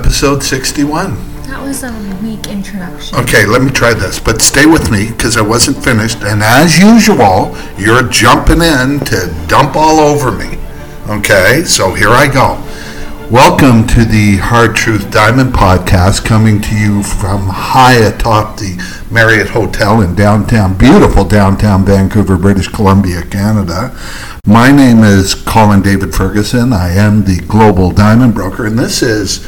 episode 61. That was a weak introduction. Okay, let me try this, but stay with me because I wasn't finished. And as usual, you're jumping in to dump all over me. Okay, so here I go. Welcome to the Hard Truth Diamond Podcast, coming to you from high atop the Marriott Hotel in downtown, beautiful downtown Vancouver, British Columbia, Canada. My name is Colin David Ferguson. I am the Global Diamond Broker, and this is,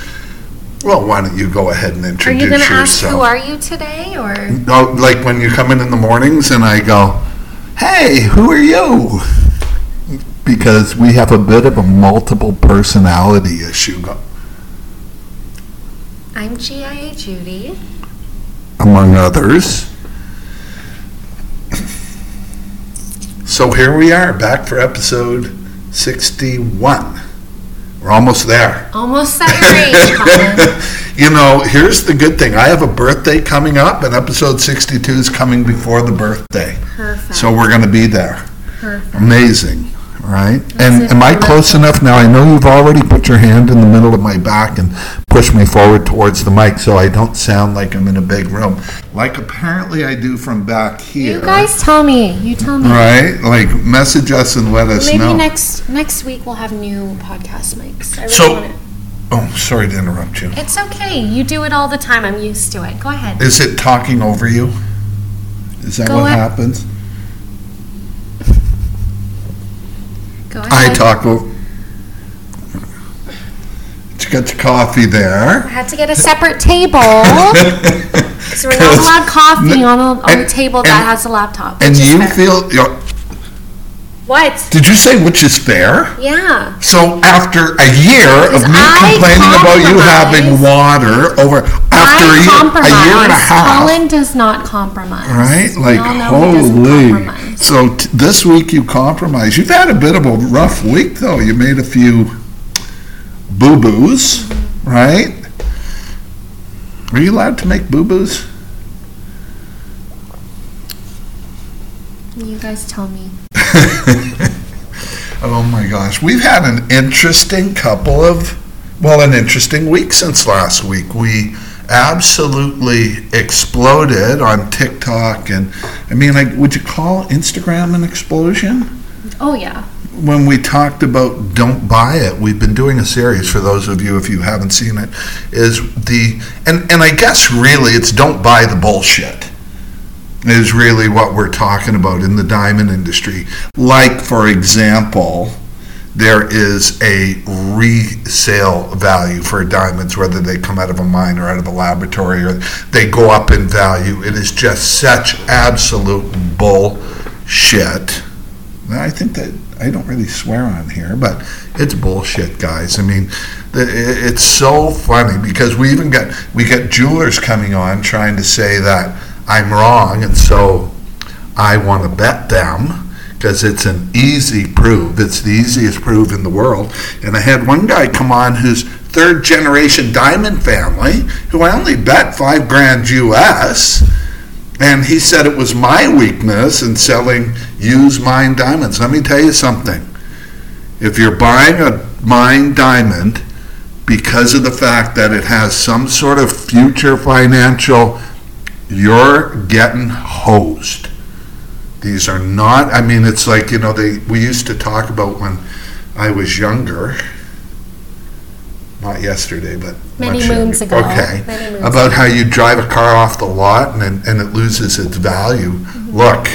well, why don't you go ahead and introduce yourself? Are introduce you going to yourself? ask who are you today, or Oh, like when you come in in the mornings and I go, "Hey, who are you?" Because we have a bit of a multiple personality issue, go- I'm GIA Judy. among others. So here we are, back for episode sixty-one. We're almost there. Almost at your age, Colin. you know, here's the good thing. I have a birthday coming up, and episode 62 is coming before the birthday. Perfect. So we're going to be there. Perfect. Amazing, right? And am I close enough now? I know you've already put your hand in the middle of my back and pushed me forward towards the mic so I don't sound like I'm in a big room. Like apparently I do from back here. You guys tell me. You tell me. Right? Like message us and let us Maybe know. next next week we'll have new podcast mics. I really So- want it. oh, sorry to interrupt you. It's okay. You do it all the time. I'm used to it. Go ahead. Is it talking over you? Is that Go what ahead. happens? Go ahead. I talk over. You got your coffee there. I had to get a separate table. So we're not allowed coffee on a, on And- table that and- has a laptop. And which is you fair. feel. You know, what? did you say which is fair? Yeah. So after a year of me I complaining about you having water over after a I year, a year and a half, Colin does not compromise. right? We Like all know he doesn't holy. compromise. So t- this week you compromised. You've had a bit of a rough week though. You made a few boo boos, right? Are you allowed to make boo boos? You guys tell me. Oh my gosh, we've had an interesting couple of, well, an interesting week since last week. We absolutely exploded on TikTok, and I mean, like, would you call Instagram an explosion? Oh yeah. When we talked about don't buy it, we've been doing a series for those of you if you haven't seen it, is the and and I guess really it's don't buy the bullshit is really what we're talking about in the diamond industry. Like, for example, there is a resale value for diamonds, whether they come out of a mine or out of a laboratory or they go up in value. It is just such absolute bullshit. Now, I think that I don't really swear on here, but it's bullshit, guys. I mean, it's so funny because we even got we got jewelers coming on trying to say that I'm wrong, and so I want to bet them because it's an easy prove. It's the easiest prove in the world. And I had one guy come on who's third generation diamond family, who I only bet five grand US. And he said it was my weakness in selling used mine diamonds. Let me tell you something. If you're buying a mine diamond because of the fact that it has some sort of future financial, you're getting hosed. These are not, I mean, it's like, you know, they, we used to talk about when I was younger, not yesterday, but Many much moons younger. ago. Okay. Many moons About how you drive a car off the lot and, it- and it loses its value. Mm-hmm. Look,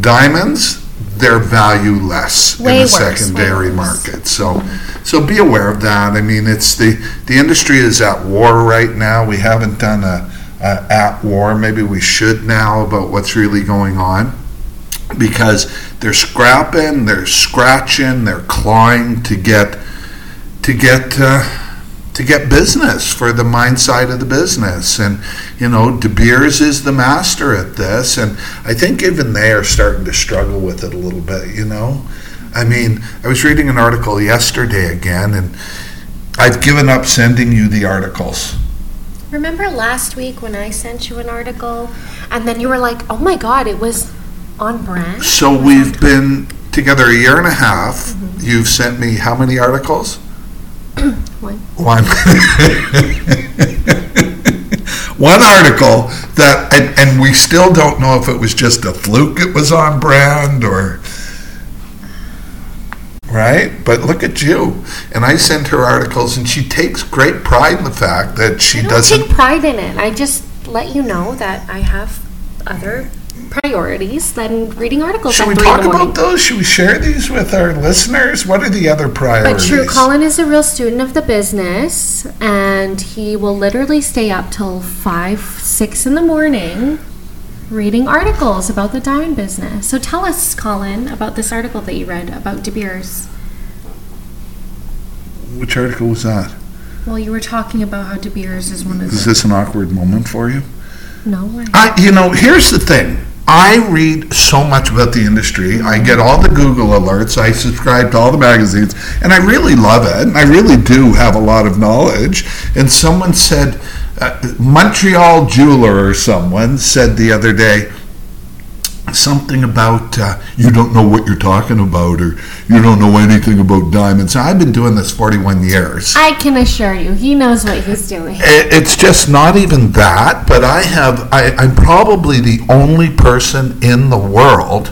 diamonds, they're valueless in the worse, secondary market. So, so be aware of that. I mean, it's the, the industry is at war right now. We haven't done a, a at war. Maybe we should now about what's really going on because they're scrapping, they're scratching, they're clawing to get to get uh, to get business for the mine side of the business. And you know, De Beers is the master at this, and I think even they are starting to struggle with it a little bit. You know, I mean, I was reading an article yesterday again, and I've given up sending you the articles. Remember last week when I sent you an article and then you were like, oh my god, it was on brand? So we've been together a year and a half. Mm-hmm. You've sent me how many articles? One. one one article that and, and we still don't know if it was just a fluke it was on brand or right but look at you and i send her articles and she takes great pride in the fact that she doesn't take pride in it. I just let you know that I have other priorities than reading articles should we talk about those should we share these with our listeners what are the other priorities? But true, Colin is a real student of the business, and he will literally stay up till five, six in the morning reading articles about the diamond business. So tell us, Colin, about this article that you read about De Beers. which article was that Well, you were talking about how De Beers is one of the is the. this an awkward moment for you No way. I, you know, here's the thing. I read so much about the industry. I get all the Google alerts. I subscribe to all the magazines, and I really love it. And I really do have a lot of knowledge. And someone said, uh, Montreal jeweler or someone said the other day something about uh, you don't know what you're talking about, or you don't know anything about diamonds. I've been doing this 41 years. I can assure you, he knows what he's doing. It's just not even that, but I have, I, I'm probably the only person in the world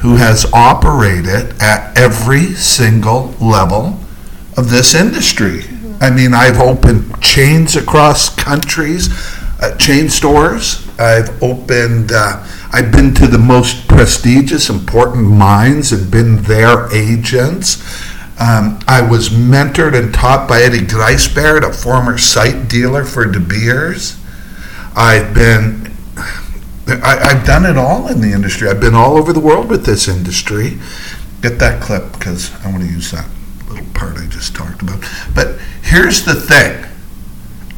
who has operated at every single level of this industry. I mean, I've opened chains across countries, uh, chain stores. I've opened, uh, I've been to the most prestigious, important mines and been their agents. Um, I was mentored and taught by Eddie Greisbert, a former site dealer for De Beers. I've been, I, I've done it all in the industry. I've been all over the world with this industry. Get that clip because I want to use that little part I just talked about. But here's the thing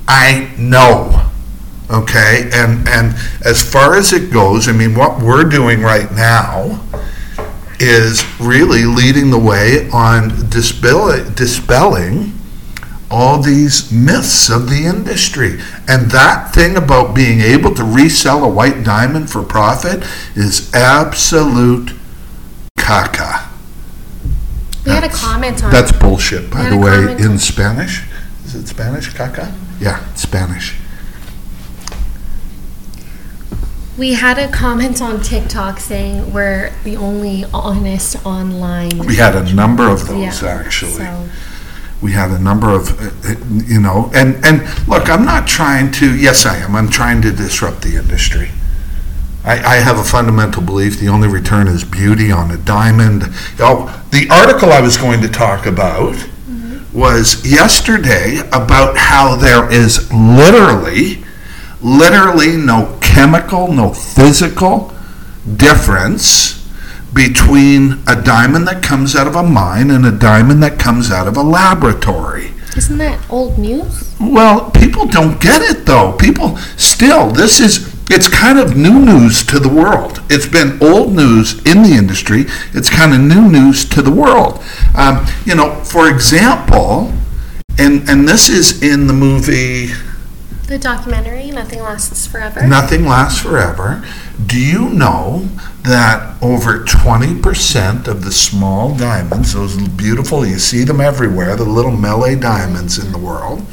I know okay? And and as far as it goes i mean what we're doing right now is really leading the way on dispel, dispelling all these myths of the industry. And that thing about being able to resell a white diamond for profit is absolute caca. We had a comment on that's bullshit by the way in spanish. Is it spanish caca? Yeah spanish We had a comment on TikTok saying we're the only honest online. we had a number of those Yeah, actually So, we had a number of uh, uh, you know and and look i'm not trying to yes i am i'm trying to disrupt the industry I, I have a fundamental belief the only return is beauty on a diamond. Oh, the article I was going to talk about was yesterday about how there is literally, literally no chemical, no physical difference between a diamond that comes out of a mine and a diamond that comes out of a laboratory. isn't that old news? Well, people don't get it though. People still, this is, it's kind of new news to the world. It's been old news in the industry. It's kind of new news to the world. Um, you know, for example, and, and this is in the movie The documentary, Nothing Lasts Forever. Nothing Lasts Forever. Do you know that over 20% of the small diamonds, those beautiful, you see them everywhere, the little melee diamonds in the world,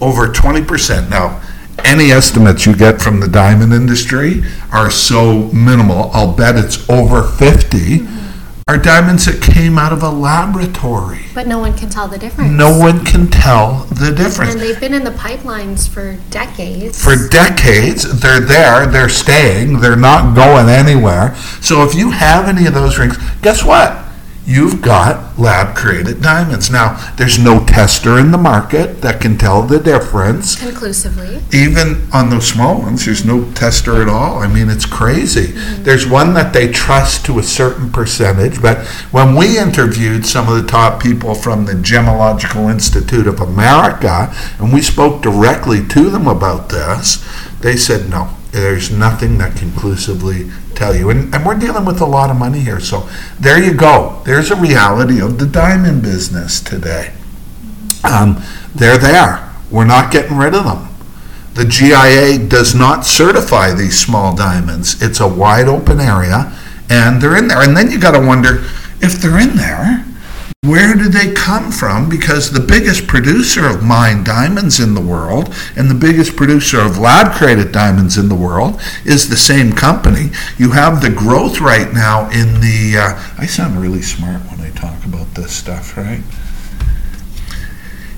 over 20%. Now, any estimates you get from the diamond industry are so minimal, I'll bet it's over 50, are diamonds that came out of a laboratory. But no one can tell the difference. No one can tell the difference And they've been in the pipelines for decades. for decades. They're there, they're staying, they're not going anywhere. So if you have any of those rings, guess what? You've got lab created diamonds. Now, there's no tester in the market that can tell the difference. conclusively. Even on those small ones, there's no tester at all. I mean, it's crazy. Mm-hmm. There's one that they trust to a certain percentage, but when we interviewed some of the top people from the Gemological Institute of America, and we spoke directly to them about this, they said no. There's nothing that conclusively tell you. And, and we're dealing with a lot of money here. So there you go. There's a reality of the diamond business today. Um, they're there. We're not getting rid of them. The GIA does not certify these small diamonds. It's a wide open area, and they're in there. And then you got to wonder if they're in there, where do they come from? Because the biggest producer of mined diamonds in the world and the biggest producer of lab created diamonds in the world is the same company. You have the growth right now in the. Uh, I sound really smart when I talk about this stuff, right?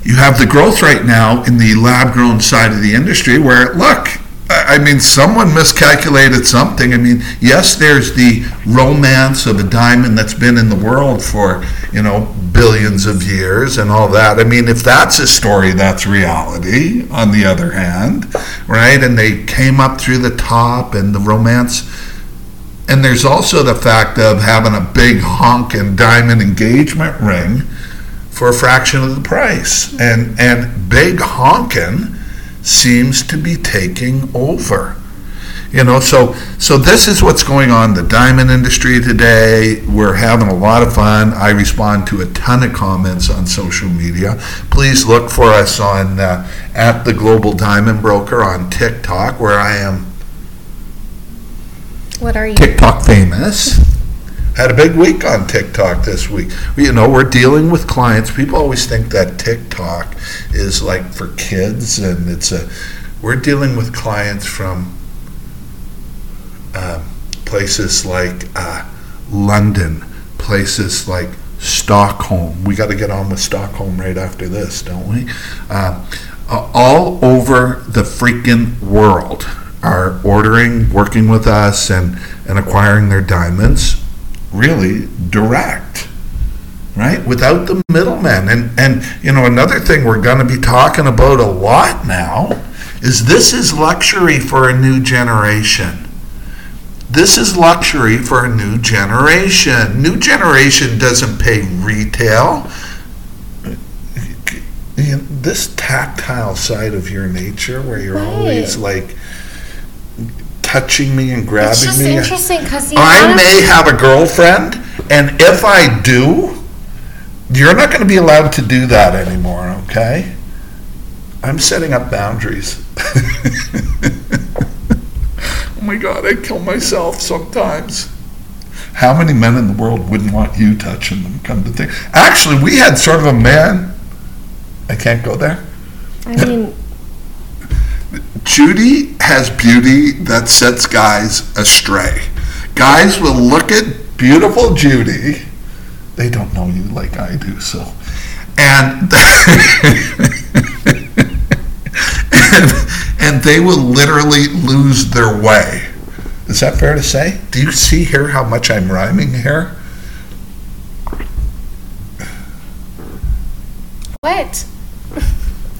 You have the growth right now in the lab grown side of the industry where, look, I mean, someone miscalculated something. I mean, yes, there's the romance of a diamond that's been in the world for, you know, billions of years and all that. I mean, if that's a story, that's reality, on the other hand, right? And they came up through the top and the romance. And there's also the fact of having a big honk and diamond engagement ring for a fraction of the price. And, and big honking seems to be taking over. You know, so so this is what's going on in the diamond industry today. We're having a lot of fun. I respond to a ton of comments on social media. Please look for us on uh, at the Global Diamond Broker on TikTok, where I am What are you? TikTok famous. Had a big week on TikTok this week. You know, we're dealing with clients. People always think that TikTok is like for kids, and it's a. We're dealing with clients from uh, places like uh, London, places like Stockholm. We got to get on with Stockholm right after this, don't we? Uh, all over the freaking world are ordering, working with us, and, and acquiring their diamonds really direct right? Without the middlemen and and you know another thing we're going to be talking about a lot now is this is luxury for a new generation. This is luxury for a new generation. New generation doesn't pay retail. This tactile side of your nature where you're Right. always like touching me and grabbing It's just me interesting because I may have a girlfriend, and if I do, you're not going to be allowed to do that anymore, okay? I'm setting up boundaries. oh my God, I kill myself sometimes. How many men in the world wouldn't want you touching them? Come to think, actually, we had sort of a man. I can't go there. I mean, Judy has beauty that sets guys astray. Guys will look at beautiful Judy. They don't know you like I do, so. And, and, and they will literally lose their way. Is that fair to say? Do you see here how much I'm rhyming here? what?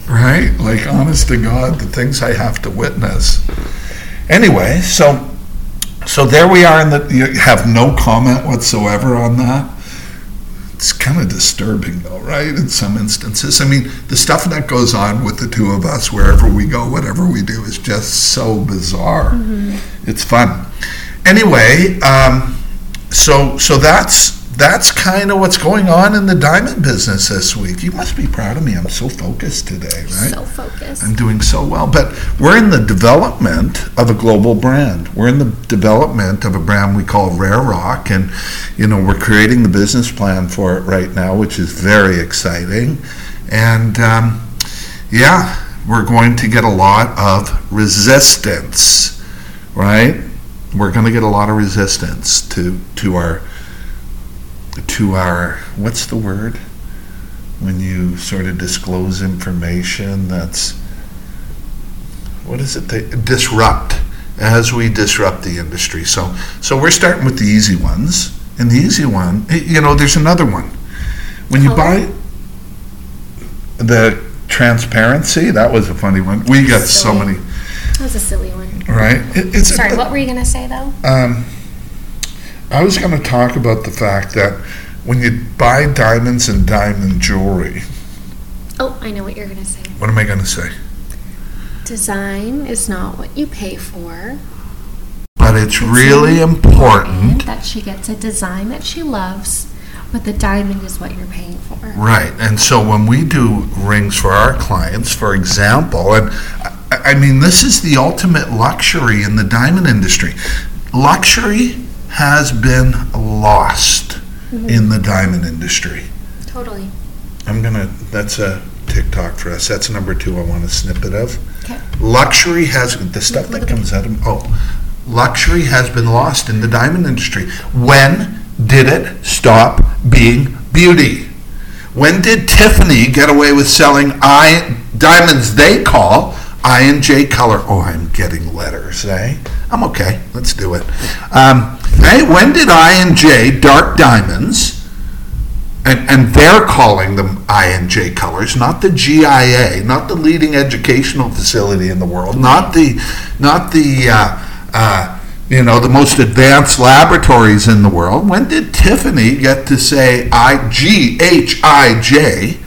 Right? Like, honest to God, the things I have to witness. Anyway, so so there we are in the you have no comment whatsoever on that. It's kind of disturbing though, right? In some instances. I mean, the stuff that goes on with the two of us wherever we go, whatever we do is just so bizarre. It's fun. Anyway, um, so so that's that's kind of what's going on in the diamond business this week. You must be proud of me. I'm so focused today, right? So focused. I'm doing so well. But we're in the development of a global brand. We're in the development of a brand we call RareRock, and you know we're creating the business plan for it right now, which is very exciting. And um, yeah, we're going to get a lot of resistance, right? We're going to get a lot of resistance to to our to our what's the word? When you sort of disclose information that's what is it? They disrupt as we disrupt the industry. So so we're starting with the easy ones. And the easy one you know there's another one. When you buy the transparency that was a funny one. We got so many. That was a silly one. right? It- it's Sorry, what were you gonna say though? um, I was going to talk about the fact that when you buy diamonds and diamond jewelry, Oh, I know what you're gonna say. what am I going to say? Design is not what you pay for. But it's really important, that she gets a design that she loves, but the diamond is what you're paying for. right? And so when we do rings for our clients, for example, and I, I mean, this is the ultimate luxury in the diamond industry. Luxury has been lost in the diamond industry. Totally. I'm gonna, that's a TikTok for us. That's number two I want a snippet of. Okay. Luxury has, the stuff that comes out of, oh, luxury has been lost in the diamond industry. When did it stop being beauty? When did Tiffany get away with selling I, diamonds they call I and J color? Oh, I'm getting letters, eh? I'm okay. Let's do it. Um, hey, when did I and J dark diamonds? and, and they're calling them I and J colors, not the GIA, not the leading educational facility in the world, not the, not the, uh, uh, you know, the most advanced laboratories in the world. When did Tiffany get to say I G H I J?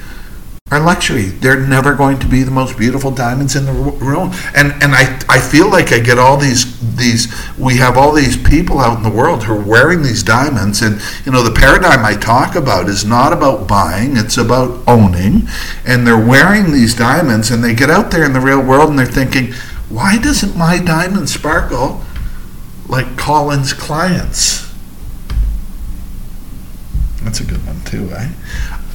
Are luxury. They're never going to be the most beautiful diamonds in the room. And and I, I feel like I get all these these we have all these people out in the world who are wearing these diamonds and you know the paradigm I talk about is not about buying, it's about owning. And they're wearing these diamonds and they get out there in the real world and they're thinking, why doesn't my diamond sparkle like Colin's clients? That's a good one too, eh?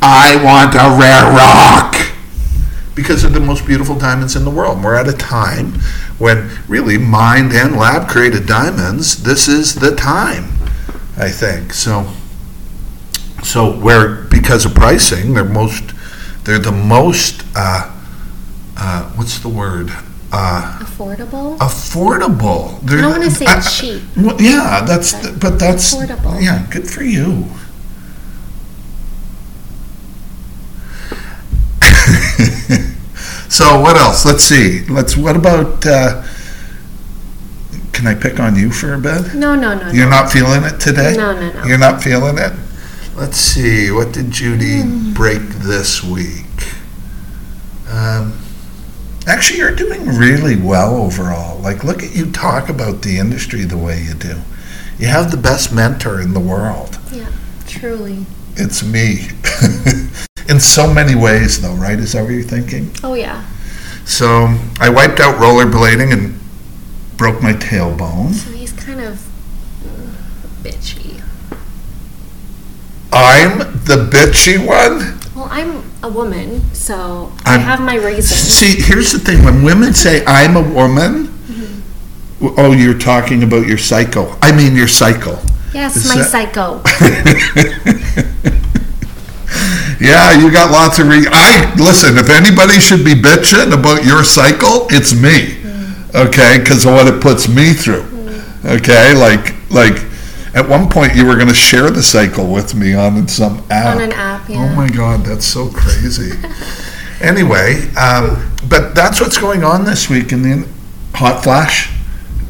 I want a rare rock because they're the most beautiful diamonds in the world. We're at a time when really mined and lab created diamonds. This is the time, I think. So, so where because of pricing, they're most they're the most uh, uh, what's the word uh, Affordable? affordable. They're, I don't want to say I- cheap. well, yeah, that's but that's Affordable. yeah, good for you. So what else? Let's see. Let's. What about? Uh, can I pick on you for a bit? No, no, no. You're no. not feeling it today. No, no, no. You're not feeling it. Let's see. What did Judy Hmm. break this week? Um, actually, you're doing really well overall. Like, look at you talk about the industry the way you do. You have the best mentor in the world. Yeah, truly. It's me. in so many ways, though, right? Is that what you're thinking? Oh, yeah. So I wiped out rollerblading and broke my tailbone. So he's kind of bitchy. I'm the bitchy one. Well, I'm a woman, so I I'm- have my reasons. See, here's the thing: when women say "I'm a woman," w- oh, you're talking about your psycho. I mean, your cycle. Yes, Is my that- psycho. Yeah, you got lots of re. I listen. If anybody should be bitching about your cycle, it's me. Okay, because of what it puts me through. Okay, like like. At one point, you were going to share the cycle with me on some app. On an app, yeah. Oh my God, that's so crazy. anyway, um, but that's what's going on this week in the hot flash.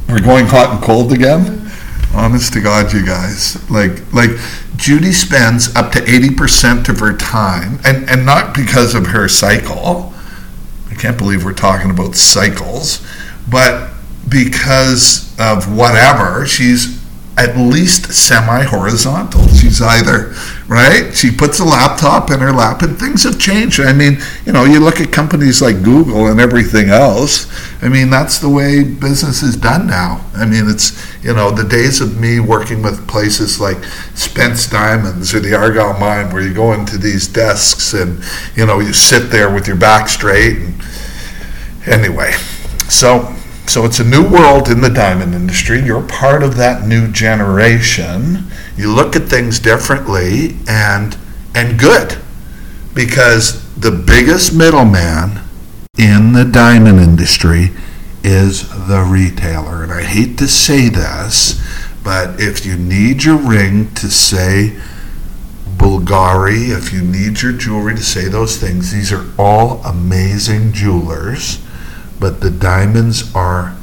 We're going hot and cold again. Honest to God, you guys, like like Judy spends up to eighty percent of her time, and and not because of her cycle. I can't believe we're talking about cycles, but because of whatever, she's at least semi-horizontal. She's either right. She puts a laptop in her lap, and things have changed. I mean, you know, you look at companies like Google and everything else. I mean, that's the way business is done now. I mean, it's you know the days of me working with places like Spence Diamonds or the Argyle Mine, where you go into these desks and you know you sit there with your back straight. And anyway, so so it's a new world in the diamond industry. You're part of that new generation. You look at things differently and and good because the biggest middleman in the diamond industry is the retailer. And I hate to say this, but if you need your ring to say Bulgari, if you need your jewelry to say those things, these are all amazing jewelers, but the diamonds are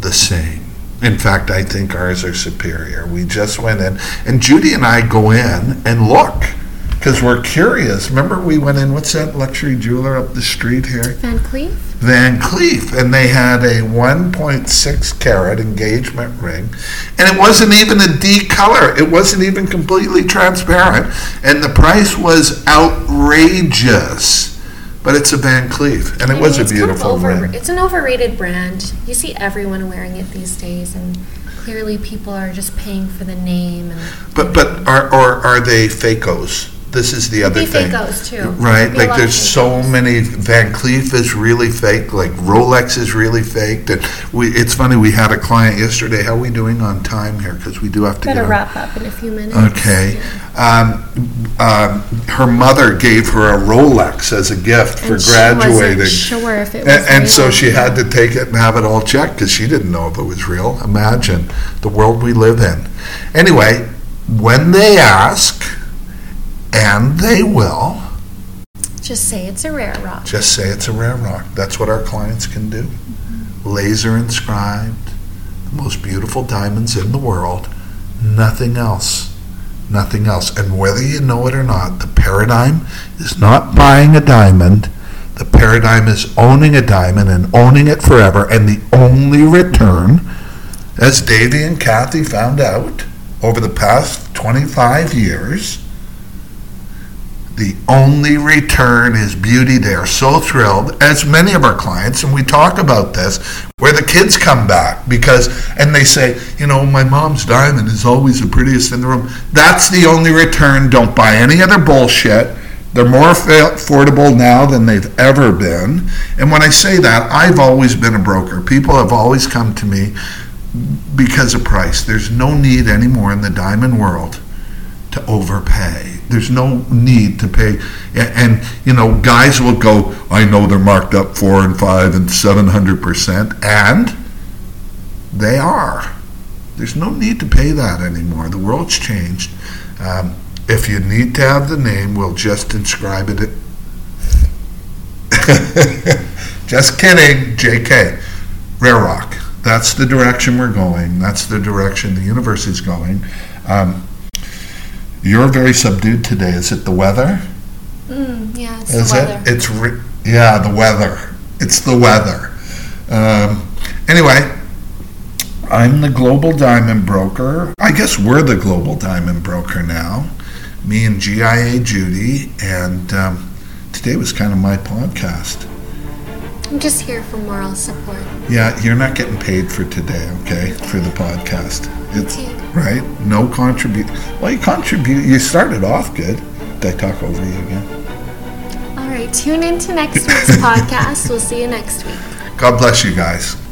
the same. In fact, I think ours are superior. We just went in, and Judy and I go in and look because we're curious. Remember, we went in, what's that luxury jeweler up the street here? Van Cleef? Van Cleef, and they had a 1.6 carat engagement ring, and it wasn't even a D color. It wasn't even completely transparent, and the price was outrageous. But it's a Van Cleef, and it I was a it's kind of beautiful over- ring. It's an overrated brand. You see everyone wearing it these days, and clearly people are just paying for the name. And But but are or are they fakos? This is the other thing. too. Right, a like there's so many. Van Cleef is really fake. Like Rolex is really faked. And we, it's funny. We had a client yesterday. How are we doing on time here? Because we do have to Better on- wrap up in a few minutes. Okay. Um, um, her mother gave her a Rolex as a gift for And she graduating. wasn't sure if it was And, and so real. she had to take it and have it all checked because she didn't know if it was real. Imagine the world we live in. Anyway, when they ask, and they will, Just say it's a rare rock. just say it's a rare rock. That's what our clients can do. Mm-hmm. Laser inscribed, the most beautiful diamonds in the world, nothing else. Nothing else. And whether you know it or not, the paradigm is not buying a diamond. The paradigm is owning a diamond and owning it forever. And the only return, as Davy and Kathy found out over the past 25 years, the only return is beauty. They are so thrilled, as many of our clients, and we talk about this, where the kids come back because, and they say, you know, my mom's diamond is always the prettiest in the room. That's the only return. Don't buy any other bullshit. They're more affordable now than they've ever been. And when I say that, I've always been a broker. People have always come to me because of price. There's no need anymore in the diamond world to overpay. There's no need to pay. And, you know, guys will go, I know they're marked up four and five and 700%, and they are. There's no need to pay that anymore. The world's changed. Um, if you need to have the name, we'll just inscribe it. just kidding, JK. RareRock. That's the direction we're going. That's the direction the universe is going. Um, you're very subdued today. Is it the weather? Mm, yeah, it's Is the weather. it? It's re- yeah, the weather. It's the weather. Um, anyway, I'm the global diamond broker. I guess we're the global diamond broker now. Me and GIA Judy, and um, today was kind of my podcast. I'm just here for moral support. Yeah, you're not getting paid for today, okay? For the podcast. It's right. No contribute. Well, you contribute. You started off good. Did I talk over you again? All right, tune in to next week's podcast. We'll see you next week. God bless you guys.